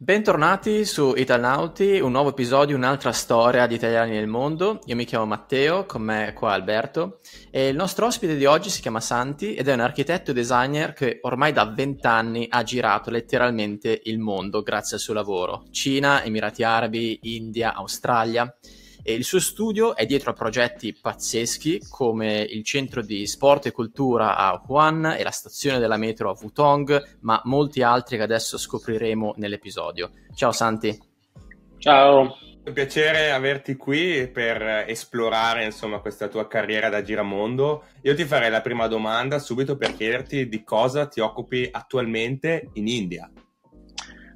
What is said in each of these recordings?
Bentornati su Italnauti, un nuovo episodio, un'altra storia di italiani nel mondo. Io mi chiamo Matteo, con me qua Alberto e il nostro ospite di oggi si chiama Santi ed è un architetto e designer che ormai da vent'anni ha girato letteralmente il mondo grazie al suo lavoro. Cina, Emirati Arabi, India, Australia e il suo studio è dietro a progetti pazzeschi come il centro di sport e cultura a Wuhan e la stazione della metro a Wutong, ma molti altri che adesso scopriremo nell'episodio. Ciao Santi. Ciao. È un piacere averti qui per esplorare insomma, questa tua carriera da giramondo. Io ti farei la prima domanda subito per chiederti di cosa ti occupi attualmente in India.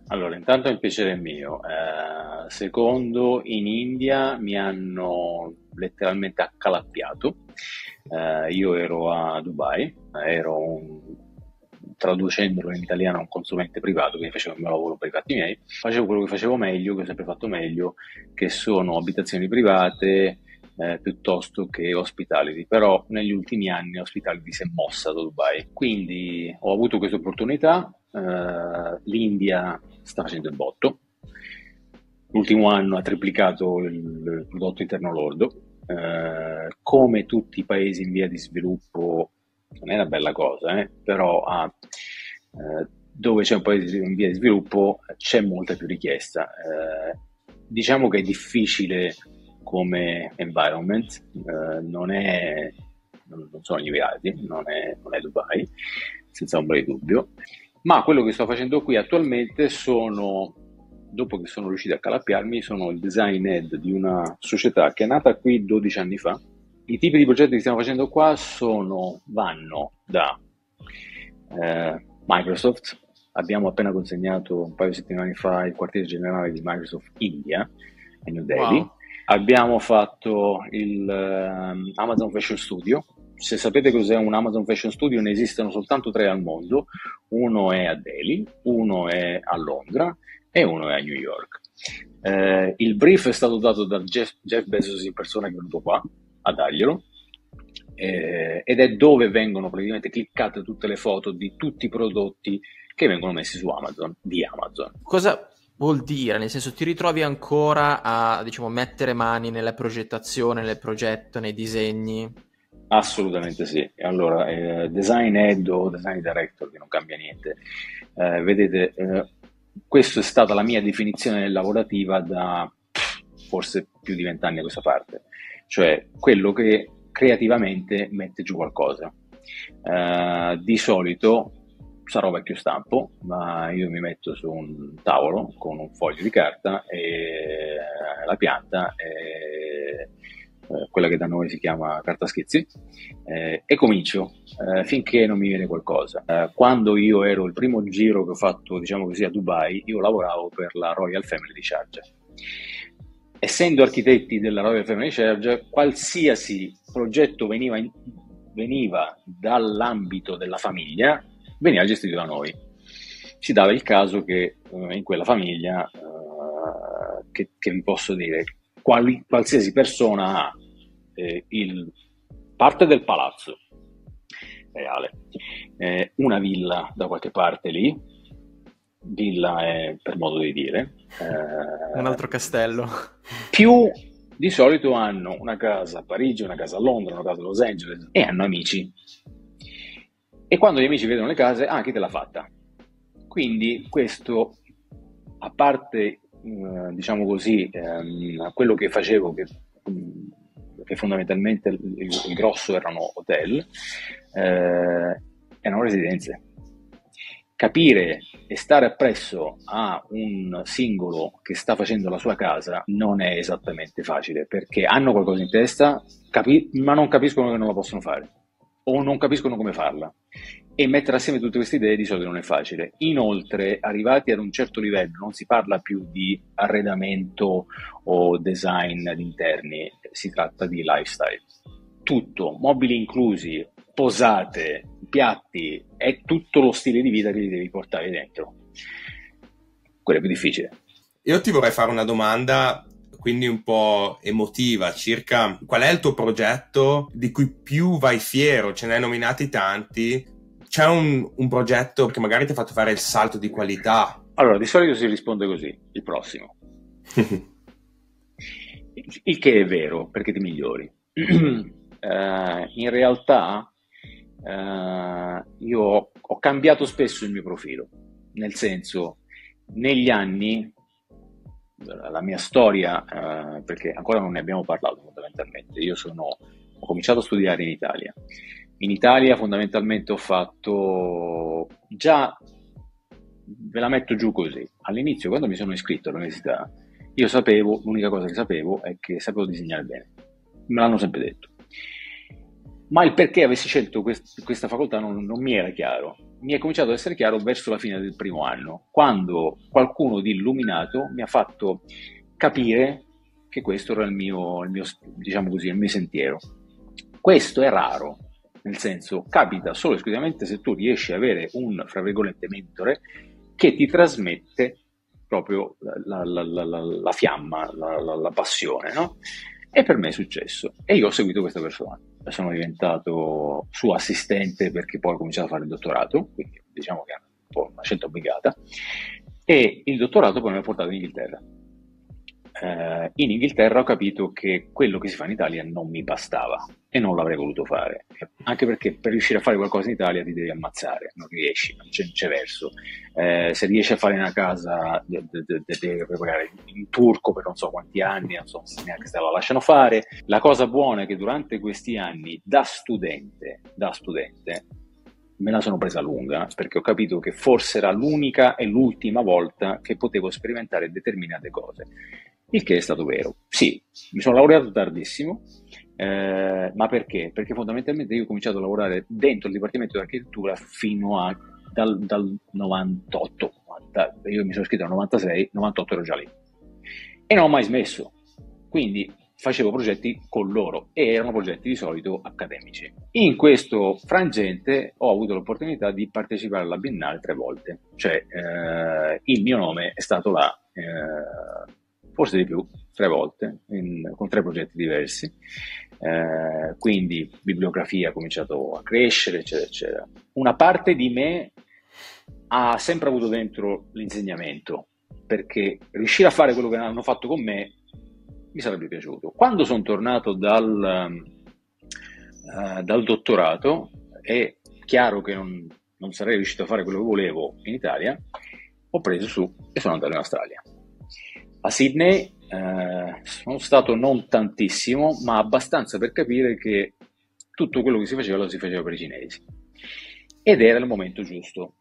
Allora, intanto è un piacere mio. Eh, secondo, in India mi hanno letteralmente accalappiato. Eh, io ero a Dubai, ero un, traducendolo in italiano un consulente privato, quindi facevo il mio lavoro per i fatti miei. Facevo quello che facevo meglio, che ho sempre fatto meglio, che sono abitazioni private, eh, piuttosto che hospitality, però negli ultimi anni hospitality si è mossa da Dubai. Quindi ho avuto questa opportunità, eh, l'India sta facendo il botto. L'ultimo anno ha triplicato il prodotto interno lordo. Eh, come tutti i paesi in via di sviluppo, non è una bella cosa, eh, però ha, eh, dove c'è un paese in via di sviluppo c'è molta più richiesta. Eh, diciamo che è difficile come environment, non, è, non, sono gli Emirati, non è, non è Dubai, senza ombra di dubbio. Ma quello che sto facendo qui attualmente sono, dopo che sono riuscito a calappiarmi, sono il design head di una società che è nata qui 12 anni fa. I tipi di progetti che stiamo facendo qua sono, vanno da eh, Microsoft, abbiamo appena consegnato un paio di settimane fa il quartiere generale di Microsoft India a New Delhi. Wow. Abbiamo fatto il uh, Amazon Fashion Studio, se sapete cos'è un Amazon Fashion Studio, ne esistono soltanto tre al mondo. Uno è a Delhi, uno è a Londra e uno è a New York. Eh, il brief è stato dato da Jeff, Jeff, Bezos in persona che è venuto qua a darglielo. Eh, ed è dove vengono praticamente cliccate tutte le foto di tutti i prodotti che vengono messi su Amazon, di Amazon. Cosa vuol dire? Nel senso, ti ritrovi ancora a diciamo, mettere mani nella progettazione, nel progetto, nei disegni? Assolutamente sì. Allora, eh, design head o design director, che non cambia niente. Eh, vedete, eh, questa è stata la mia definizione lavorativa da forse più di vent'anni a questa parte, cioè quello che creativamente mette giù qualcosa. Eh, di solito sarò vecchio stampo, ma io mi metto su un tavolo con un foglio di carta e la pianta e eh, quella che da noi si chiama carta schizzi, eh, e comincio eh, finché non mi viene qualcosa. Eh, quando io ero il primo giro che ho fatto, diciamo così, a Dubai, io lavoravo per la Royal Family di Sharjah. Essendo architetti della Royal Family di Sharjah, qualsiasi progetto veniva, in, veniva dall'ambito della famiglia, veniva gestito da noi. Si dava il caso che eh, in quella famiglia, che, che vi posso dire, quali, qualsiasi persona ha eh, il, parte del palazzo reale, eh, una villa da qualche parte lì, villa è per modo di dire, eh, un altro castello, più di solito hanno una casa a Parigi, una casa a Londra, una casa a Los Angeles e hanno amici. E quando gli amici vedono le case, ah, chi te l'ha fatta? Quindi questo, a parte, eh, diciamo così, ehm, quello che facevo, che che fondamentalmente il, il grosso erano hotel, eh, erano residenze. Capire e stare appresso a un singolo che sta facendo la sua casa non è esattamente facile perché hanno qualcosa in testa, capi- ma non capiscono che non la possono fare o non capiscono come farla e mettere assieme tutte queste idee di solito non è facile. Inoltre, arrivati ad un certo livello, non si parla più di arredamento o design di interni, si tratta di lifestyle. Tutto, mobili inclusi, posate, piatti, è tutto lo stile di vita che gli devi portare dentro. Quello è più difficile. Io ti vorrei fare una domanda quindi un po' emotiva circa qual è il tuo progetto di cui più vai fiero, ce ne hai nominati tanti, c'è un, un, progetto che magari ti ha fatto fare il salto di qualità? Allora, di solito si risponde così, il prossimo. il che è vero, perché ti migliori. uh, in realtà uh, io ho, ho, cambiato spesso il mio profilo, nel senso, negli anni, la mia storia, uh, perché ancora non ne abbiamo parlato fondamentalmente, io sono, ho cominciato a studiare in Italia. In Italia fondamentalmente ho fatto già ve la metto giù così. All'inizio, quando mi sono iscritto all'università, io sapevo, l'unica cosa che sapevo è che sapevo disegnare bene. Me l'hanno sempre detto. Ma il perché avessi scelto quest- questa facoltà non, non, mi era chiaro. Mi è cominciato ad essere chiaro verso la fine del primo anno, quando qualcuno di illuminato mi ha fatto capire che questo era il mio, il mio diciamo così, il mio sentiero. Questo è raro, nel senso capita solo esclusivamente se tu riesci ad avere un, fra virgolette, mentore che ti trasmette proprio la, la, la, la fiamma, la, passione, no? E per me è successo. E io ho seguito questa persona. Sono diventato suo assistente perché poi ho cominciato a fare il dottorato, quindi diciamo che è un una scelta obbligata. E il dottorato poi mi ha portato in Inghilterra eh, in Inghilterra ho capito che quello che si fa in Italia non mi bastava e non l'avrei voluto fare, anche perché per riuscire a fare qualcosa in Italia ti devi ammazzare, non riesci, non c'è, c'è verso. Eh, se riesci a fare una casa devi pagare in turco per non so quanti anni, non so se neanche se la lasciano fare. La cosa buona è che durante questi anni da studente, da studente me la sono presa lunga perché ho capito che forse era l'unica e l'ultima volta che potevo sperimentare determinate cose il che è stato vero. Sì, mi sono laureato tardissimo, eh, ma perché? Perché fondamentalmente io ho cominciato a lavorare dentro il Dipartimento di Architettura fino a dal, dal 98, 90, io mi sono iscritto nel 96, 98 ero già lì e non ho mai smesso. Quindi facevo progetti con loro e erano progetti di solito accademici. In questo frangente ho avuto l'opportunità di partecipare alla Biennale tre volte, cioè eh, il mio nome è stato là eh, forse di più, tre volte, in, con tre progetti diversi. Eh, quindi bibliografia ha cominciato a crescere, eccetera, eccetera. Una parte di me ha sempre avuto dentro l'insegnamento, perché riuscire a fare quello che hanno fatto con me mi sarebbe piaciuto. Quando sono tornato dal, uh, dal dottorato, è chiaro che non, non sarei riuscito a fare quello che volevo in Italia, ho preso su e sono andato in Australia. A Sydney eh, sono stato non tantissimo, ma abbastanza per capire che tutto quello che si faceva lo si faceva per i cinesi. Ed era il momento giusto.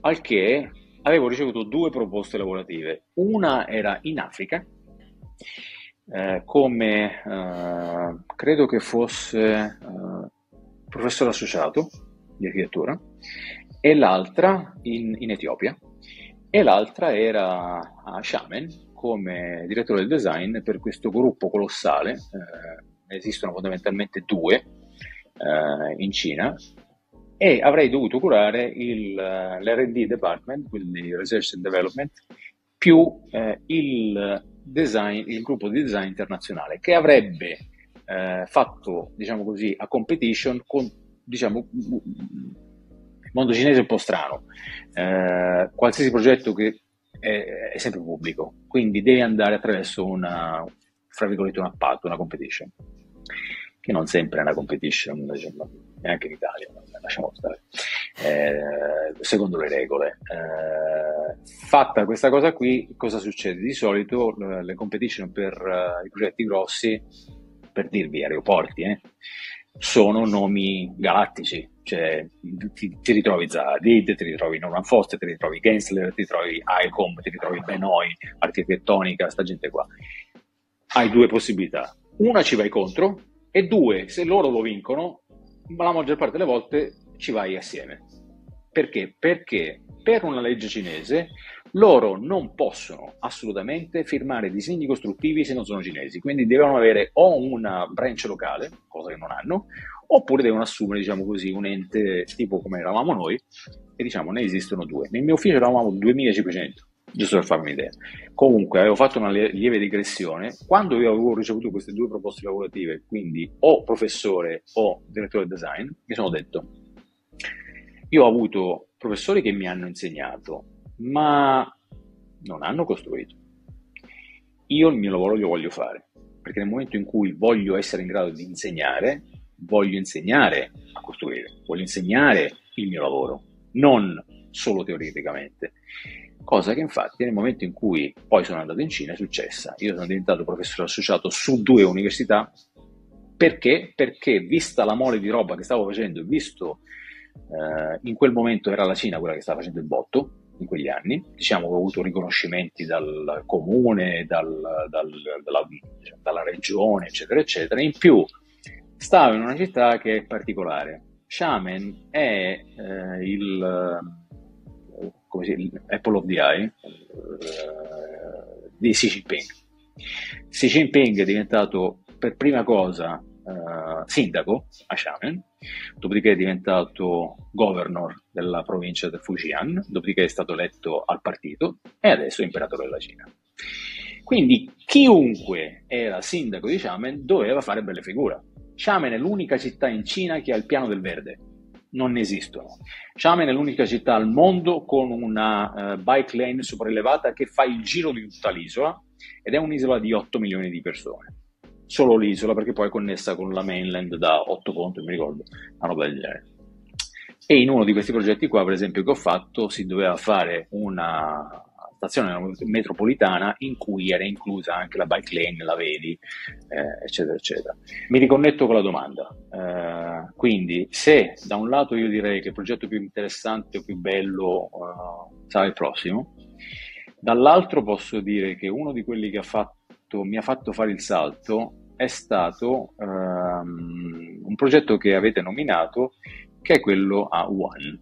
Al che avevo ricevuto due proposte lavorative. Una era in Africa, eh, come eh, credo che fosse eh, professore associato di architettura, e l'altra in, in Etiopia e l'altra era a Xiamen come direttore del design per questo gruppo colossale, eh, esistono fondamentalmente due eh, in Cina, e avrei dovuto curare il, l'RD department, quindi Research and Development, più eh, il, design, il gruppo di design internazionale che avrebbe eh, fatto, diciamo così, a competition con, diciamo, il mondo cinese è un po' strano. Eh, qualsiasi progetto che è, è, sempre pubblico, quindi devi andare attraverso una, fra virgolette, un appalto, una competition, che non sempre è una competition, diciamo, neanche in Italia, lasciamo stare, eh, secondo le regole. Eh, fatta questa cosa qui, cosa succede? Di solito le competition per uh, i progetti grossi, per dirvi aeroporti, eh, sono nomi galattici, cioè ti, ti ritrovi Zadig, ti ritrovi Norman Foster, ti ritrovi Gensler, ti ritrovi ICOM, ti ritrovi Benoit, Architettonica, sta gente qua. Hai due possibilità. Una ci vai contro e due, se loro lo vincono, la maggior parte delle volte ci vai assieme. Perché? Perché per una legge cinese loro non possono assolutamente firmare disegni costruttivi se non sono cinesi, quindi devono avere o una branch locale, cosa che non hanno, oppure devono assumere, diciamo così, un ente tipo come eravamo noi, e diciamo ne esistono due. Nel mio ufficio eravamo 2500, giusto per farmi un'idea. Comunque avevo fatto una lieve digressione, quando io avevo ricevuto queste due proposte lavorative, quindi o professore o direttore design, mi sono detto, io ho avuto professori che mi hanno insegnato, ma non hanno costruito. Io il mio lavoro lo voglio fare, perché nel momento in cui voglio essere in grado di insegnare, voglio insegnare a costruire, voglio insegnare il mio lavoro, non solo teoreticamente. Cosa che infatti nel momento in cui poi sono andato in Cina è successa. Io sono diventato professore associato su due università perché? Perché vista la mole di roba che stavo facendo, visto eh, in quel momento era la Cina quella che stava facendo il botto, in quegli anni. Diciamo ho avuto riconoscimenti dal comune, dal, dal, dalla, dalla, regione, eccetera, eccetera. In più, stavo in una città che è particolare. Xiamen è eh, il, come si, Apple of the Eye eh, di Xi Jinping. Xi Jinping è diventato per prima cosa uh, sindaco a Xiamen, dopodiché è diventato governor della provincia del Fujian, dopodiché è stato eletto al partito e adesso è imperatore della Cina. Quindi chiunque era sindaco di Xiamen doveva fare belle figure. Xiamen è l'unica città in Cina che ha il piano del verde. Non esistono. Xiamen è l'unica città al mondo con una uh, bike lane sopraelevata che fa il giro di tutta l'isola ed è un'isola di 8 milioni di persone solo l'isola perché poi è connessa con la mainland da 8 ponti, mi ricordo, una roba del genere. E in uno di questi progetti qua, per esempio, che ho fatto, si doveva fare una stazione metropolitana in cui era inclusa anche la bike lane, la vedi, eh, eccetera, eccetera. Mi riconnetto con la domanda. Eh, quindi, se da un lato io direi che il progetto più interessante o più bello uh, sarà il prossimo, dall'altro posso dire che uno di quelli che ha fatto mi ha fatto fare il salto è stato um, un progetto che avete nominato, che è quello a One.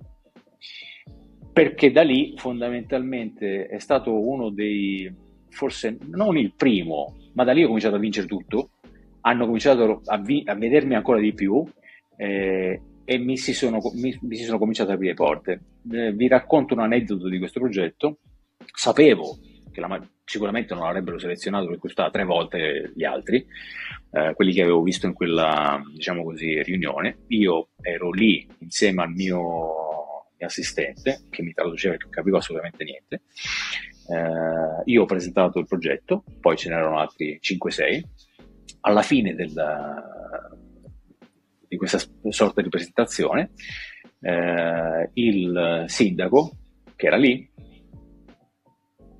Perché da lì fondamentalmente è stato uno dei, forse non il primo, ma da lì ho cominciato a vincere tutto, hanno cominciato a, vi- a vedermi ancora di più eh, e mi si, sono, mi, mi si, sono, cominciate ad aprire porte. Eh, vi racconto un aneddoto di questo progetto. Sapevo che la, sicuramente non avrebbero selezionato perché costava tre volte gli altri, eh, quelli che avevo visto in quella, diciamo così, riunione. Io ero lì insieme al mio, mio assistente, che mi traduceva e non capivo assolutamente niente. Eh, io ho presentato il progetto, poi ce n'erano altri 5-6. Alla fine del, di questa sorta di presentazione, eh, il sindaco che era lì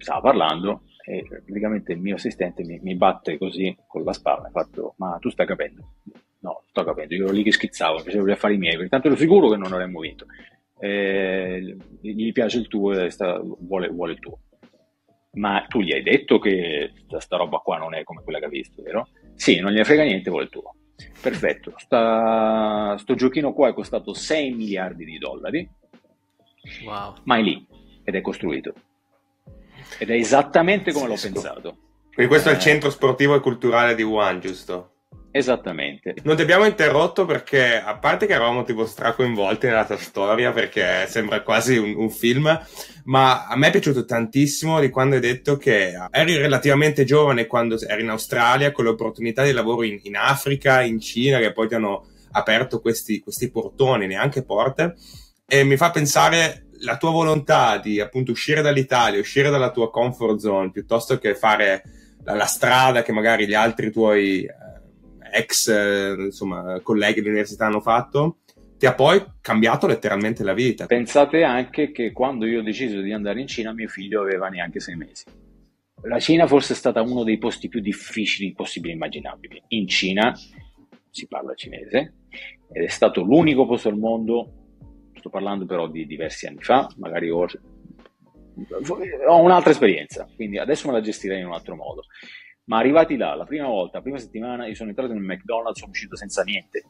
stava parlando e praticamente il mio assistente mi, mi batte così con la spalla, ha fatto, ma tu stai capendo? No, sto capendo, io ero lì che schizzavo, facevo gli affari miei, perché tanto ero sicuro che non avremmo vinto. Eh, gli piace il tuo e sta, vuole, vuole, il tuo. Ma tu gli hai detto che sta roba qua non è come quella che ha visto, vero? Sì, non gli frega niente, vuole il tuo. Perfetto, sta, sto giochino qua è costato 6 miliardi di dollari, wow. ma è lì ed è costruito. Ed è esattamente come l'ho pensato. Quindi questo eh, è il eh. centro sportivo e culturale di Wuhan, giusto? Esattamente. Non ti abbiamo interrotto perché, a parte che eravamo tipo stracoinvolti nella tua storia, perché sembra quasi un, un, film, ma a me è piaciuto tantissimo di quando hai detto che eri relativamente giovane quando eri in Australia, con le opportunità di lavoro in, in Africa, in Cina, che poi ti hanno aperto questi, questi portoni, neanche porte, e mi fa pensare la tua volontà di appunto uscire dall'Italia, uscire dalla tua comfort zone, piuttosto che fare la, la strada che magari gli altri tuoi eh, ex eh, insomma, colleghi dell'università hanno fatto, ti ha poi cambiato letteralmente la vita. Pensate anche che quando io ho deciso di andare in Cina, mio figlio aveva neanche sei mesi. La Cina forse è stata uno dei posti più difficili possibili immaginabili. In Cina si parla cinese ed è stato l'unico posto al mondo sto parlando però di diversi anni fa, magari ho, ho un'altra esperienza, quindi adesso me la gestirei in un altro modo. Ma arrivati là, la prima volta, la prima settimana, io sono entrato in un McDonald's, sono uscito senza niente.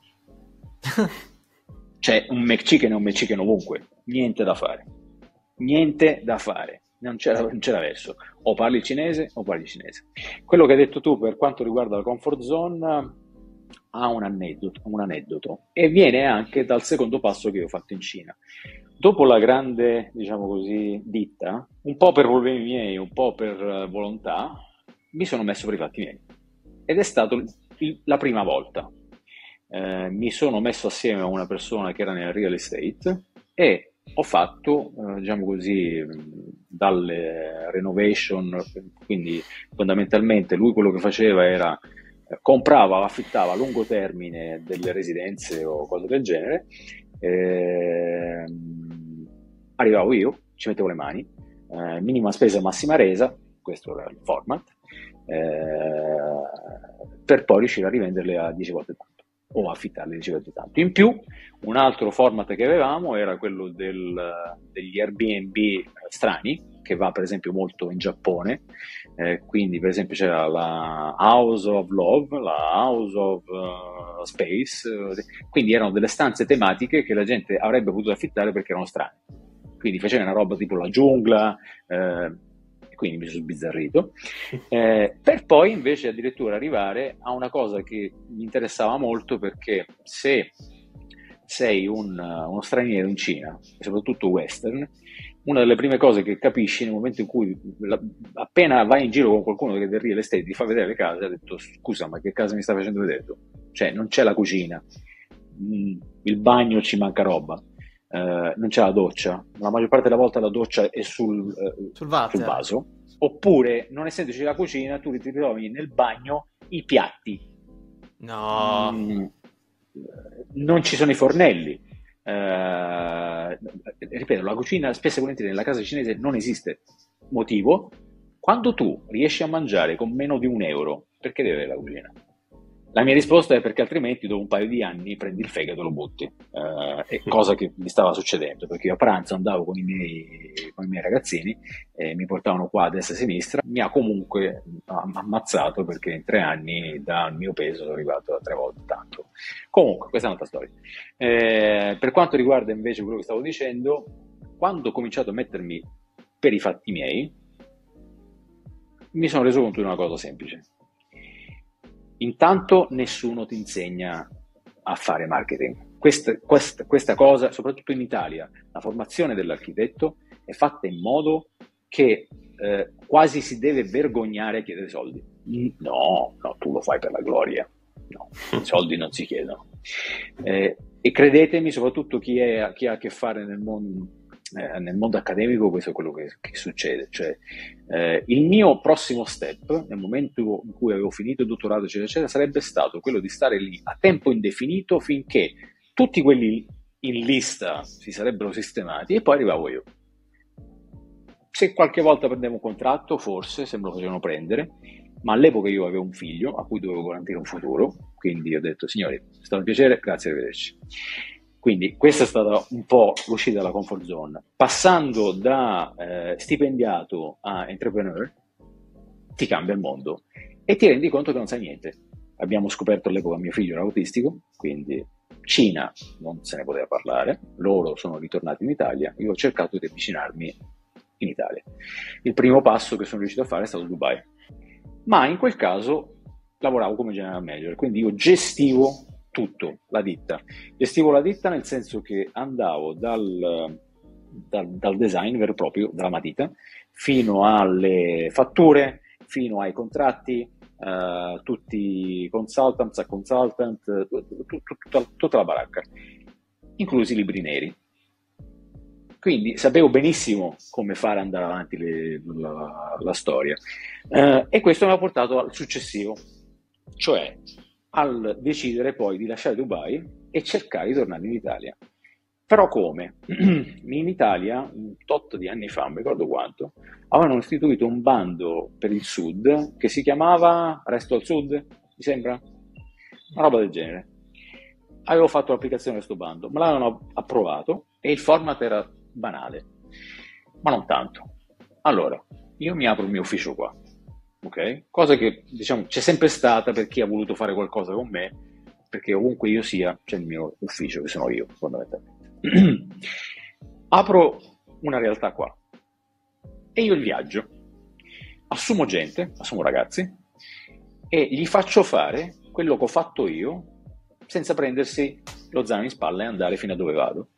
C'è un McChicken e un McChicken ovunque, niente da fare. Niente da fare, non c'era, non c'era verso. O parli cinese o parli cinese. Quello che hai detto tu per quanto riguarda la comfort zone ha un aneddoto, un aneddoto e viene anche dal secondo passo che ho fatto in Cina. Dopo la grande, diciamo così, ditta, un po' per problemi miei, un po' per uh, volontà, mi sono messo per i fatti miei. Ed è stata la prima volta. Eh, mi sono messo assieme a una persona che era nel real estate e ho fatto, eh, diciamo così, dalle renovation, quindi fondamentalmente lui quello che faceva era eh, comprava o affittava a lungo termine delle residenze o cose del genere, eh, arrivavo io, ci mettevo le mani, eh, minima spesa, massima resa, questo era il format, eh, per poi riuscire a rivenderle a 10 volte tanto o affittarle 10 volte tanto. In più, un altro format che avevamo era quello del, degli Airbnb strani, che va per esempio molto in Giappone, eh, quindi per esempio c'era la House of Love, la House of uh, Space, quindi erano delle stanze tematiche che la gente avrebbe potuto affittare perché erano strane. Quindi faceva una roba tipo la giungla, eh, quindi mi sono sbizzarrito, eh, per poi invece addirittura arrivare a una cosa che mi interessava molto perché se sei un, uno straniero in Cina, soprattutto western, una delle prime cose che capisci nel momento in cui la, appena vai in giro con qualcuno che del real estate ti fa vedere le case, ha detto scusa ma che casa mi stai facendo vedere tu? Cioè non c'è la cucina, mm, il bagno ci manca roba, eh, non c'è la doccia, la maggior parte della volta la doccia è sul, eh, sul, sul vaso, oppure non essendoci la cucina tu ti ritrovi nel bagno i piatti. No. Mm, non ci sono i fornelli eh, ripeto, la cucina spesso e volentieri nella casa cinese non esiste. Motivo? Quando tu riesci a mangiare con meno di un euro, perché deve avere la cucina? La mia risposta è perché altrimenti dopo un paio di anni prendi il fegato e lo butti. Uh, è cosa che mi stava succedendo, perché io a pranzo andavo con i miei, con i miei ragazzini e mi portavano qua a destra e a sinistra. Mi ha comunque ammazzato perché in tre anni dal mio peso sono arrivato a tre volte tanto. Comunque, questa è un'altra storia. Eh, per quanto riguarda invece quello che stavo dicendo, quando ho cominciato a mettermi per i fatti miei, mi sono reso conto di una cosa semplice Intanto nessuno ti insegna a fare marketing. Questa, questa, questa, cosa, soprattutto in Italia, la formazione dell'architetto è fatta in modo che eh, quasi si deve vergognare a chiedere soldi. No, no, tu lo fai per la gloria. No, i soldi non si chiedono. Eh, e credetemi, soprattutto chi, è, chi ha a che fare nel mondo, eh, nel mondo accademico questo è quello che, che succede. Cioè, eh, il mio prossimo step, nel momento in cui avevo finito il dottorato, eccetera, eccetera, sarebbe stato quello di stare lì a tempo indefinito finché tutti quelli in lista si sarebbero sistemati e poi arrivavo io. Se qualche volta prendevo un contratto, forse, se me lo facevano prendere, ma all'epoca io avevo un figlio a cui dovevo garantire un futuro, quindi ho detto, signori, è stato un piacere, grazie, arrivederci. Quindi questa è stata un po' l'uscita dalla comfort zone. Passando da eh, stipendiato a entrepreneur, ti cambia il mondo e ti rendi conto che non sai niente. Abbiamo scoperto all'epoca mio figlio era autistico, quindi Cina non se ne poteva parlare, loro sono ritornati in Italia, io ho cercato di avvicinarmi in Italia. Il primo passo che sono riuscito a fare è stato Dubai, ma in quel caso lavoravo come general manager, quindi io gestivo tutto, la ditta. Gestivo la ditta nel senso che andavo dal, dal, dal design vero e proprio, dalla matita, fino alle fatture, fino ai contratti, Uh, tutti i consultants a consultant, tutta, tutta, la baracca, inclusi i libri neri. Quindi sapevo benissimo come fare andare avanti le, la, la, storia. Uh, e questo mi ha portato al successivo, cioè al decidere poi di lasciare Dubai e cercare di tornare in Italia. Però come? In Italia, un tot di anni fa, non mi ricordo quanto, avevano istituito un bando per il sud che si chiamava Resto al Sud, mi sembra? Una roba del genere. Avevo fatto l'applicazione a questo bando, me l'avevano approvato e il format era banale, ma non tanto. Allora, io mi apro il mio ufficio qua, ok? Cosa che diciamo c'è sempre stata per chi ha voluto fare qualcosa con me, perché ovunque io sia c'è il mio ufficio, che sono io fondamentalmente. Apro una realtà qua e io il viaggio, assumo gente, assumo ragazzi e gli faccio fare quello che ho fatto io senza prendersi lo zaino in spalla e andare fino a dove vado.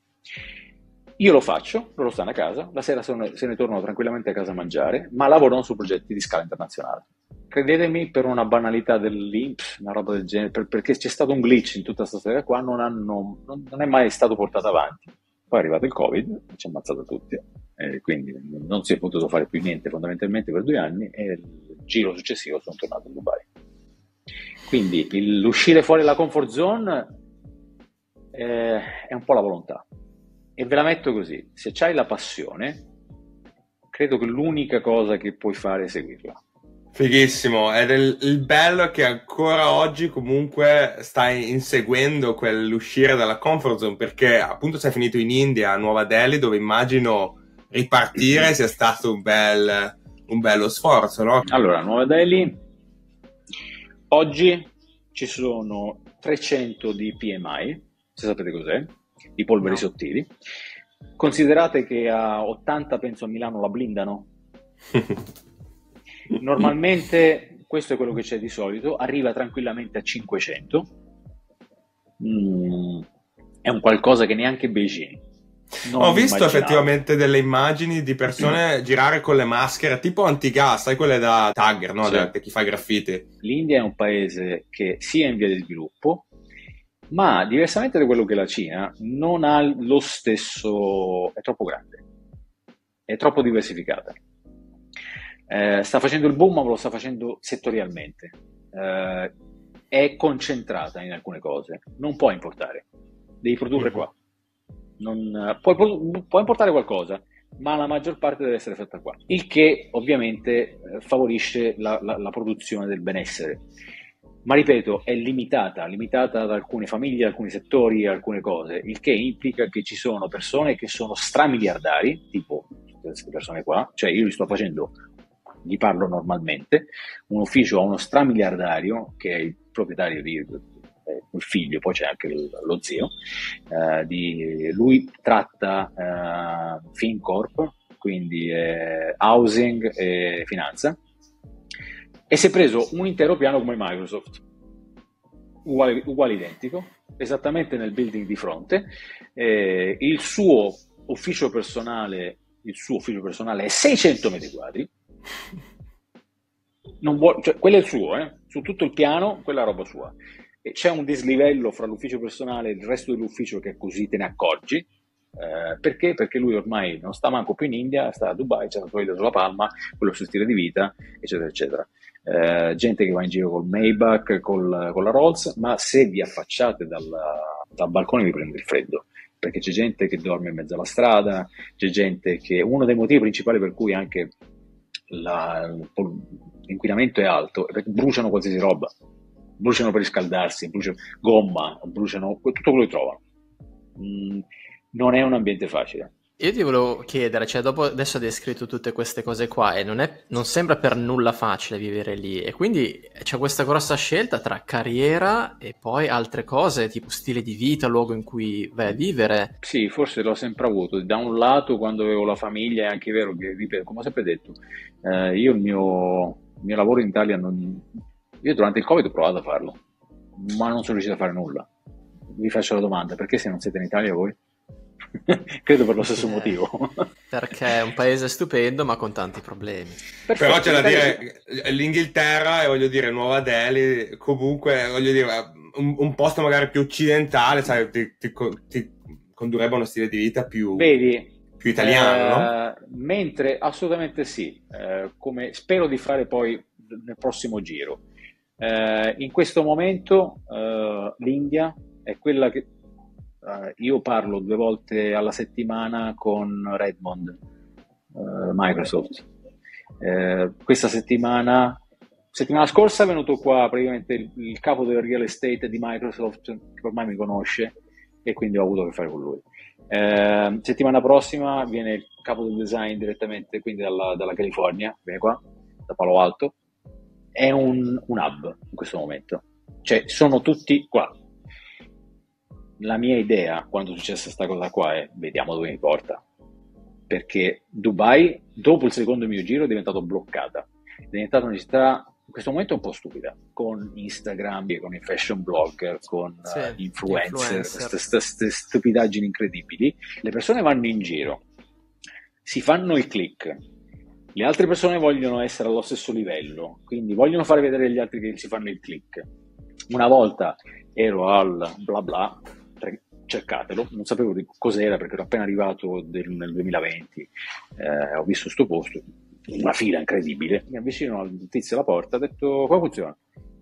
Io lo faccio, loro stanno a casa, la sera se ne tornano tranquillamente a casa a mangiare, ma lavorano su progetti di scala internazionale. Credetemi, per una banalità dell'Inps, una roba del genere, per, perché c'è stato un glitch in tutta questa storia qua, non, hanno, non, non, è mai stato portato avanti. Poi è arrivato il Covid, ci ha ammazzato tutti, eh, quindi non si è potuto fare più niente fondamentalmente per due anni e il giro successivo sono tornato a Dubai. Quindi l'uscire fuori dalla comfort zone eh, è un po' la volontà. E ve la metto così, se hai la passione, credo che l'unica cosa che puoi fare è seguirla. Fighissimo, ed è il, il bello che ancora oggi comunque stai inseguendo quell'uscire dalla comfort zone perché appunto sei finito in India, a Nuova Delhi, dove immagino ripartire sia stato un, bel, un bello sforzo, no? Allora, Nuova Delhi, oggi ci sono 300 di PMI, se sapete cos'è, di polveri no. sottili. Considerate che a 80 penso a Milano la blindano. Normalmente, questo è quello che c'è di solito, arriva tranquillamente a 500. Mm, è un qualcosa che neanche Beijing. Ho visto immaginavo. effettivamente delle immagini di persone mm. girare con le maschere tipo antigas, sai quelle da tagger, no? Sì. Da, chi fa graffiti. L'India è un paese che sia in via di sviluppo, ma diversamente da quello che la Cina non ha lo stesso, è troppo grande, è troppo diversificata. Eh, sta facendo il boom, ma lo sta facendo settorialmente. Eh, è concentrata in alcune cose, non può importare, devi produrre qua. Non, puoi, puoi, importare qualcosa, ma la maggior parte deve essere fatta qua. Il che ovviamente eh, favorisce la, la, la produzione del benessere ma ripeto, è limitata, limitata ad alcune famiglie, alcuni settori, alcune cose, il che implica che ci sono persone che sono stramiliardari, tipo queste persone qua, cioè io li sto facendo gli parlo normalmente, un ufficio a uno stramiliardario che è il proprietario di il figlio, poi c'è anche lo zio, eh, di, lui tratta eh, FinCorp, quindi eh, housing e finanza, e si è preso un intero piano come Microsoft, uguale, uguale identico, esattamente nel building di fronte, eh, il suo ufficio personale il suo ufficio personale è 600 metri quadri, vuole, cioè, quello è il suo, eh? su tutto il piano, quella roba sua. E c'è un dislivello fra l'ufficio personale e il resto dell'ufficio che così te ne accorgi. Eh, perché? Perché lui ormai non sta manco più in India, sta a Dubai, c'è la sua vita sulla palma, quello suo stile di vita, eccetera, eccetera. Eh, gente che va in giro col Maybach, col, con la Rolls, ma se vi affacciate dal, dal balcone vi prende il freddo perché c'è gente che dorme in mezzo alla strada, c'è gente che uno dei motivi principali per cui anche la, l'inquinamento è alto è perché bruciano qualsiasi roba, bruciano per riscaldarsi, bruciano gomma, bruciano tutto quello che trovano. Mm, non è un ambiente facile. Io ti volevo chiedere, cioè dopo adesso hai descritto tutte queste cose qua e non, è, non sembra per nulla facile vivere lì e quindi c'è questa grossa scelta tra carriera e poi altre cose tipo stile di vita, luogo in cui vai a vivere. Sì, forse l'ho sempre avuto. Da un lato quando avevo la famiglia è anche vero che, ripeto, come ho sempre detto, eh, io il mio, il mio lavoro in Italia non... Io durante il Covid ho provato a farlo, ma non sono riuscito a fare nulla. Vi faccio la domanda, perché se non siete in Italia voi? Credo per lo stesso eh, motivo. Perché è un paese stupendo, ma con tanti problemi. Perfetto, Però c'è da dire, l'Inghilterra e voglio dire Nuova Delhi, comunque voglio dire, un, un posto magari più occidentale, sai, ti, ti, ti, condurrebbe a uno stile di vita più, Vedi, più italiano, eh, no? Mentre assolutamente sì, eh, come spero di fare poi nel prossimo giro. Eh, in questo momento eh, l'India è quella che Uh, io parlo due volte alla settimana con Redmond, uh, Microsoft. Uh, questa settimana, settimana scorsa è venuto qua praticamente il, il, capo del real estate di Microsoft, che ormai mi conosce, e quindi ho avuto a che fare con lui. settimana prossima viene il capo del design direttamente, quindi dalla, dalla California, viene qua, da Palo Alto. È un, un hub in questo momento. Cioè, sono tutti qua, la mia idea quando è successa questa cosa qua è vediamo dove mi porta. Perché Dubai, dopo il secondo mio giro, è diventato bloccata. È diventata una città in questo momento un po' stupida, con Instagram, con i fashion blogger, con sì, uh, influencer, queste stupidaggini incredibili. Le persone vanno in giro, si fanno il click, le altre persone vogliono essere allo stesso livello, quindi vogliono fare vedere agli altri che si fanno il click. Una volta ero al bla bla cercatelo, non sapevo di cos'era perché ero appena arrivato del, nel 2020, eh, ho visto questo posto, una fila incredibile, mi avvicino al tizio alla porta, ho detto come funziona?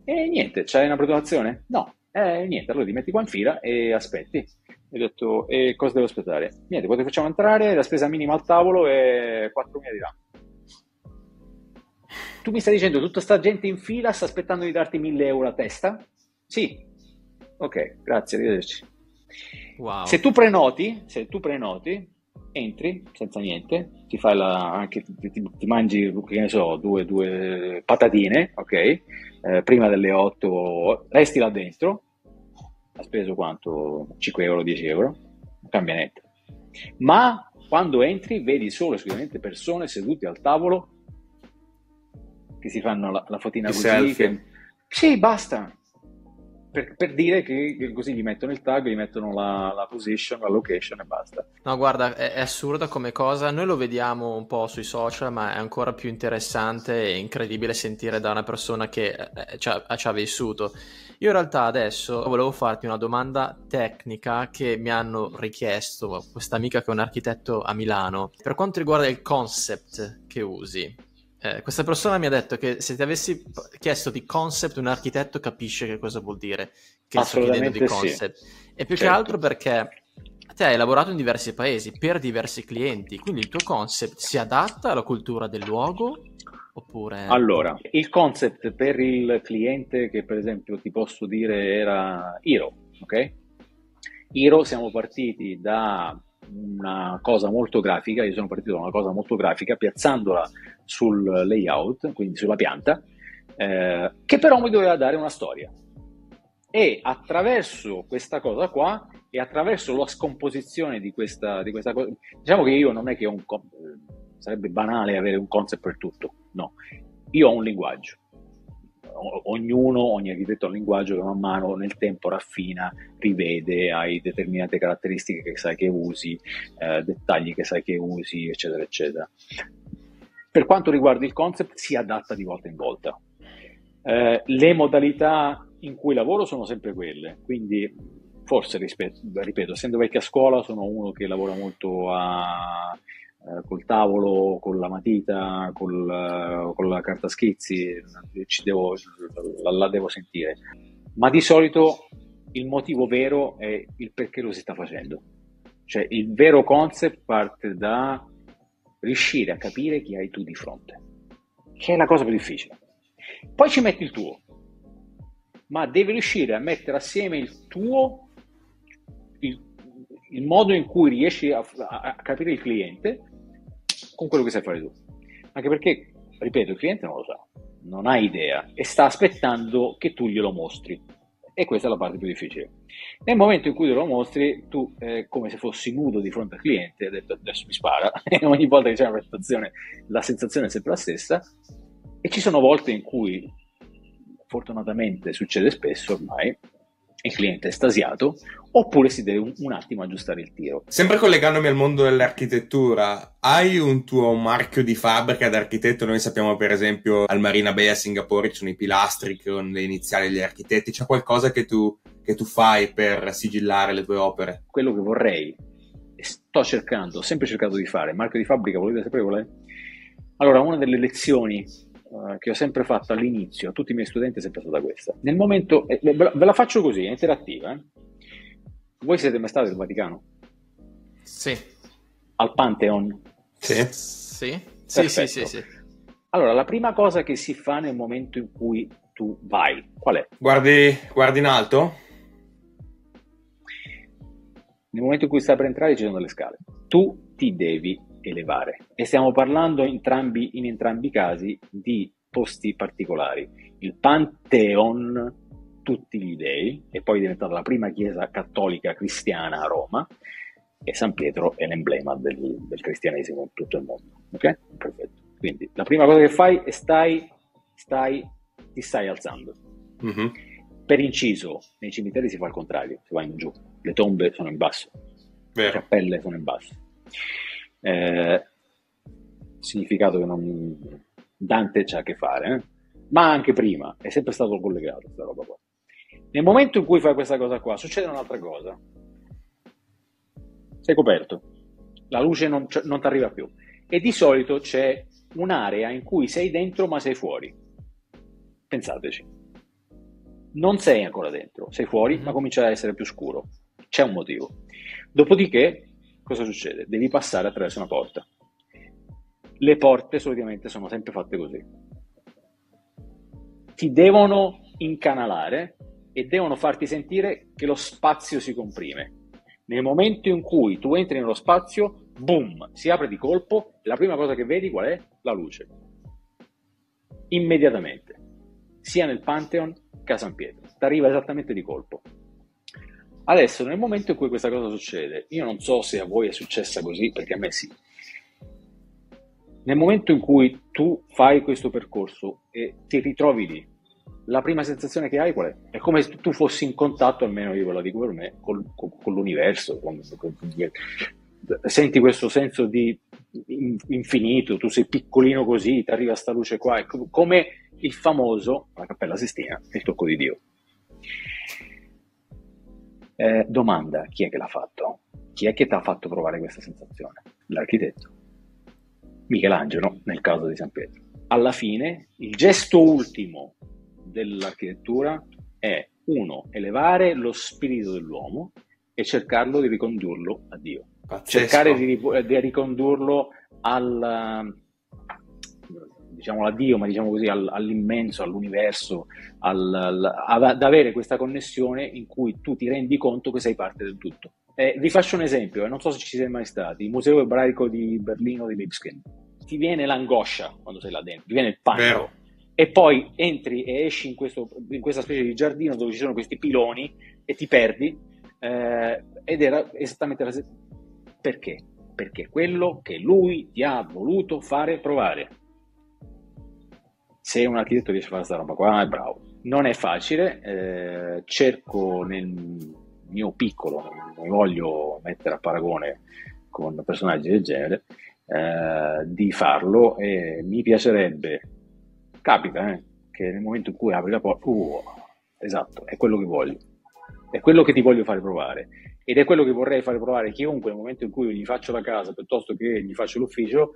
E niente, c'hai una prenotazione? No, eh, niente, allora ti metti qua in fila e aspetti. E ho detto, e cosa devo aspettare? Niente, poi ti facciamo entrare, la spesa minima al tavolo è 4.000 di là. Tu mi stai dicendo, tutta sta gente in fila sta aspettando di darti 1.000 euro a testa? Sì. Ok, grazie, arrivederci. Wow. Se tu prenoti, se tu prenoti, entri senza niente, ti fai la, anche, ti, ti, mangi, che ne so, due, due patatine, ok? Eh, prima delle 8 resti là dentro, ha speso quanto? 5 euro, 10 euro, non cambia niente. Ma quando entri vedi solo esclusivamente persone sedute al tavolo che si fanno la, la fotina così. Che... Sì, basta per, per, dire che così gli mettono il tag, gli mettono la, la position, la location e basta. No, guarda, è, è, assurda come cosa. Noi lo vediamo un po' sui social, ma è ancora più interessante e incredibile sentire da una persona che eh, ha, ci ha vissuto. Io in realtà adesso volevo farti una domanda tecnica che mi hanno richiesto questa amica che è un architetto a Milano. Per quanto riguarda il concept che usi, eh, questa persona mi ha detto che se ti avessi chiesto di concept, un architetto capisce che cosa vuol dire che sto chiedendo di concept. Sì. E più certo. che altro perché te hai lavorato in diversi paesi per diversi clienti, quindi il tuo concept si adatta alla cultura del luogo oppure... Allora, il concept per il cliente che per esempio ti posso dire era Hero, ok? Hero siamo partiti da una cosa molto grafica, io sono partito da una cosa molto grafica, piazzandola sul layout, quindi sulla pianta, eh, che però mi doveva dare una storia. E attraverso questa cosa qua e attraverso la scomposizione di questa, di questa cosa, diciamo che io non è che ho un, sarebbe banale avere un concept per tutto, no, io ho un linguaggio ognuno, ogni architetto ha un linguaggio che man mano nel tempo raffina, rivede, hai determinate caratteristiche che sai che usi, eh, dettagli che sai che usi, eccetera, eccetera. Per quanto riguarda il concept, si adatta di volta in volta. Eh, le modalità in cui lavoro sono sempre quelle, quindi forse, rispetto, ripeto, essendo vecchia scuola, sono uno che lavora molto a, eh, col tavolo, con la matita, col, eh, con la carta schizzi, devo, la, la, devo sentire. Ma di solito il motivo vero è il perché lo si sta facendo. Cioè il vero concept parte da riuscire a capire chi hai tu di fronte, che è la cosa più difficile. Poi ci metti il tuo, ma devi riuscire a mettere assieme il tuo, il, il modo in cui riesci a, a, a capire il cliente con quello che sai fare tu. Anche perché, ripeto, il cliente non lo sa, non ha idea e sta aspettando che tu glielo mostri. E questa è la parte più difficile. Nel momento in cui te lo mostri, tu, eh, come se fossi nudo di fronte al cliente, hai detto adesso mi spara, e ogni volta che c'è una presentazione la sensazione è sempre la stessa. E ci sono volte in cui, fortunatamente succede spesso ormai, il cliente è estasiato, oppure si deve un, un, attimo aggiustare il tiro. Sempre collegandomi al mondo dell'architettura, hai un tuo marchio di fabbrica d'architetto? Noi sappiamo per esempio al Marina Bay a Singapore ci sono i pilastri con le iniziali degli architetti, c'è qualcosa che tu, che tu fai per sigillare le tue opere? Quello che vorrei, e sto cercando, ho sempre cercato di fare, marchio di fabbrica, volete sapere qual è? Allora, una delle lezioni eh, che ho sempre fatto all'inizio a tutti i miei studenti è sempre stata questa. Nel momento, eh, ve la faccio così, è interattiva. Eh? Voi siete mai stati al Vaticano? Sì. Al Pantheon? Sì. Sì, sì, sì, sì, sì. Allora, la prima cosa che si fa nel momento in cui tu vai, qual è? Guardi, guardi in alto? Nel momento in cui stai per entrare ci sono delle scale. Tu ti devi elevare. E stiamo parlando entrambi, in entrambi i casi di posti particolari. Il Pantheon, tutti gli dei, e poi è diventata la prima chiesa cattolica cristiana a Roma, e San Pietro è l'emblema del, del cristianesimo in tutto il mondo. Ok? Perfetto. Quindi la prima cosa che fai è stai, stai ti stai alzando. Mm-hmm. Per inciso, nei cimiteri si fa il contrario, si va in giù, le tombe sono in basso, Vero. le cappelle sono in basso eh, significato che non, Dante c'ha a che fare, eh? ma anche prima è sempre stato collegato questa roba qua. Nel momento in cui fai questa cosa qua, succede un'altra cosa. sei coperto, la luce non, non ti arriva più. E di solito c'è un'area in cui sei dentro ma sei fuori. Pensateci. Non sei ancora dentro, sei fuori, mm-hmm. ma comincia ad essere più scuro. C'è un motivo. Dopodiché, cosa succede? Devi passare attraverso una porta. Le porte solitamente sono sempre fatte così. Ti devono incanalare e devono farti sentire che lo spazio si comprime. Nel momento in cui tu entri nello spazio, boom, si apre di colpo la prima cosa che vedi qual è? La luce. Immediatamente. Sia nel Pantheon che a San Pietro. Ti arriva esattamente di colpo. Adesso, nel momento in cui questa cosa succede, io non so se a voi è successa così, perché a me sì. Nel momento in cui tu fai questo percorso e ti ritrovi lì, la prima sensazione che hai qual è? È come se tu fossi in contatto, almeno io ve la dico per me, con, con, con l'universo. Con, senti questo senso di infinito, tu sei piccolino così, ti arriva sta luce qua, è come il famoso, la Cappella Sistina, il tocco di Dio. Eh, domanda, chi è che l'ha fatto? Chi è che ti ha fatto provare questa sensazione? L'architetto. Michelangelo, nel caso di San Pietro. Alla fine, il gesto ultimo dell'architettura è, uno, elevare lo spirito dell'uomo e cercarlo di ricondurlo a Dio. Pazzesco. Cercare di, di ricondurlo al, diciamo a Dio, ma diciamo così all, all'immenso, all'universo, al, al, ad avere questa connessione in cui tu ti rendi conto che sei parte del tutto. Eh, vi faccio un esempio, eh, non so se ci siete mai stati, il Museo Ebraico di Berlino di Lipskin. Ti viene l'angoscia quando sei là dentro, ti viene il panico. E poi entri e esci in, questo, in, questa specie di giardino dove ci sono questi piloni e ti perdi. Eh, ed era esattamente la stessa. Perché? Perché quello che lui ti ha voluto fare provare se un architetto riesce a fare questa roba qua è bravo. Non è facile, eh, cerco nel mio piccolo, non mi voglio mettere a paragone con personaggi del genere, eh, di farlo e mi piacerebbe, capita eh, che nel momento in cui apri la porta, uh, esatto, è quello che voglio, è quello che ti voglio fare provare ed è quello che vorrei fare provare chiunque nel momento in cui gli faccio la casa piuttosto che gli faccio l'ufficio.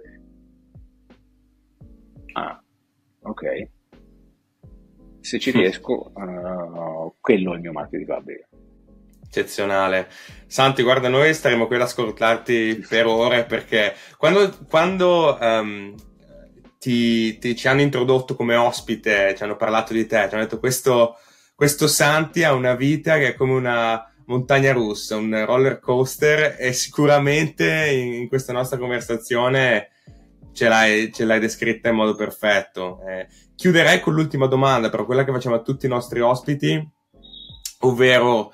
Ah, ok? Se ci riesco, uh, quello è il mio marchio di fabbrica. Eccezionale. Santi, guarda, noi staremo qui ad ascoltarti per ore perché quando, quando um, ti, ti, ci hanno introdotto come ospite, ci hanno parlato di te, ci hanno detto questo, questo Santi ha una vita che è come una montagna russa, un roller coaster e sicuramente in, in questa nostra conversazione ce l'hai, ce l'hai descritta in modo perfetto. Eh, chiuderei con l'ultima domanda, però quella che facciamo a tutti i nostri ospiti, ovvero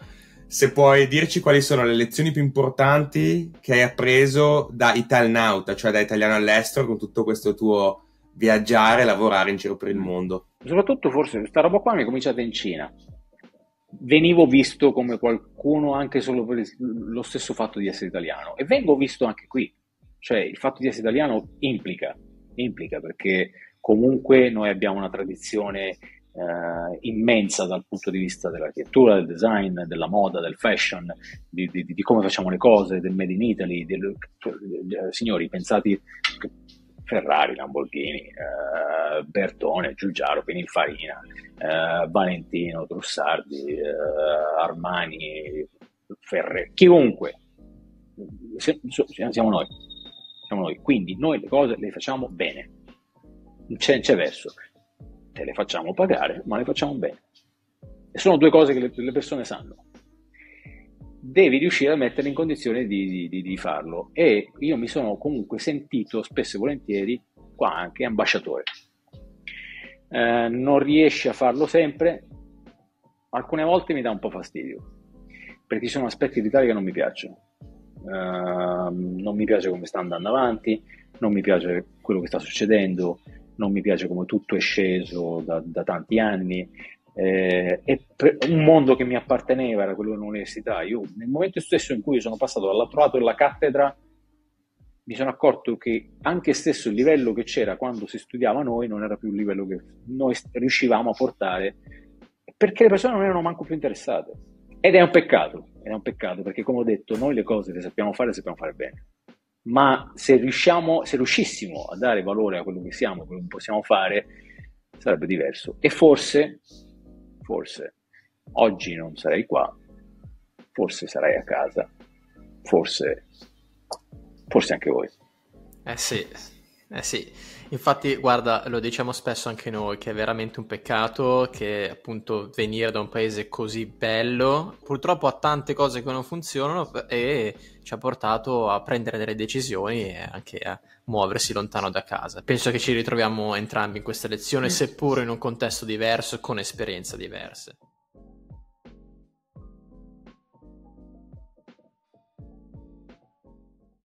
se puoi dirci quali sono le lezioni più importanti che hai appreso da Italnauta, cioè da italiano all'estero, con tutto questo tuo viaggiare lavorare in giro per il mondo. Soprattutto forse questa roba qua mi è cominciata in Cina. Venivo visto come qualcuno anche solo per lo stesso fatto di essere italiano e vengo visto anche qui cioè il fatto di essere italiano implica, implica perché comunque noi abbiamo una tradizione eh, immensa dal punto di vista dell'architettura, del design, della moda, del fashion, di, di, di come facciamo le cose, del made in Italy. Del, eh, signori, pensate Ferrari, Lamborghini, eh, Bertone, Giugiaro, Pininfarina, eh, Valentino, Trussardi, eh, Armani, Ferre, chiunque, siamo noi siamo noi. Quindi noi le cose le facciamo bene. C'è, c'è verso. Te le facciamo pagare, ma le facciamo bene. E sono due cose che le, le persone sanno. Devi riuscire a metterle in condizione di, di, di, farlo. E io mi sono comunque sentito spesso e volentieri qua anche ambasciatore. Eh, non riesci a farlo sempre, alcune volte mi dà un po' fastidio, perché ci sono aspetti dell'Italia che non mi piacciono Uh, non mi piace come sta andando avanti, non mi piace quello che sta succedendo, non mi piace come tutto è sceso da, da tanti anni. Eh, è un mondo che mi apparteneva era quello dell'università. Io, nel momento stesso in cui sono passato dall'altro lato della cattedra, mi sono accorto che anche stesso il livello che c'era quando si studiava noi non era più il livello che noi riuscivamo a portare perché le persone non erano manco più interessate Ed è un peccato, è un peccato perché come ho detto noi le cose le sappiamo fare, le sappiamo fare bene. Ma se riusciamo, se riuscissimo a dare valore a quello che siamo, a quello che possiamo fare, sarebbe diverso. E forse, forse, oggi non sarei qua, forse sarai a casa, forse, forse anche voi. Eh sì, eh sì. Infatti, guarda, lo diciamo spesso anche noi, che è veramente un peccato che appunto venire da un paese così bello purtroppo ha tante cose che non funzionano e ci ha portato a prendere delle decisioni e anche a muoversi lontano da casa. Penso che ci ritroviamo entrambi in questa lezione, seppur in un contesto diverso, con esperienze diverse.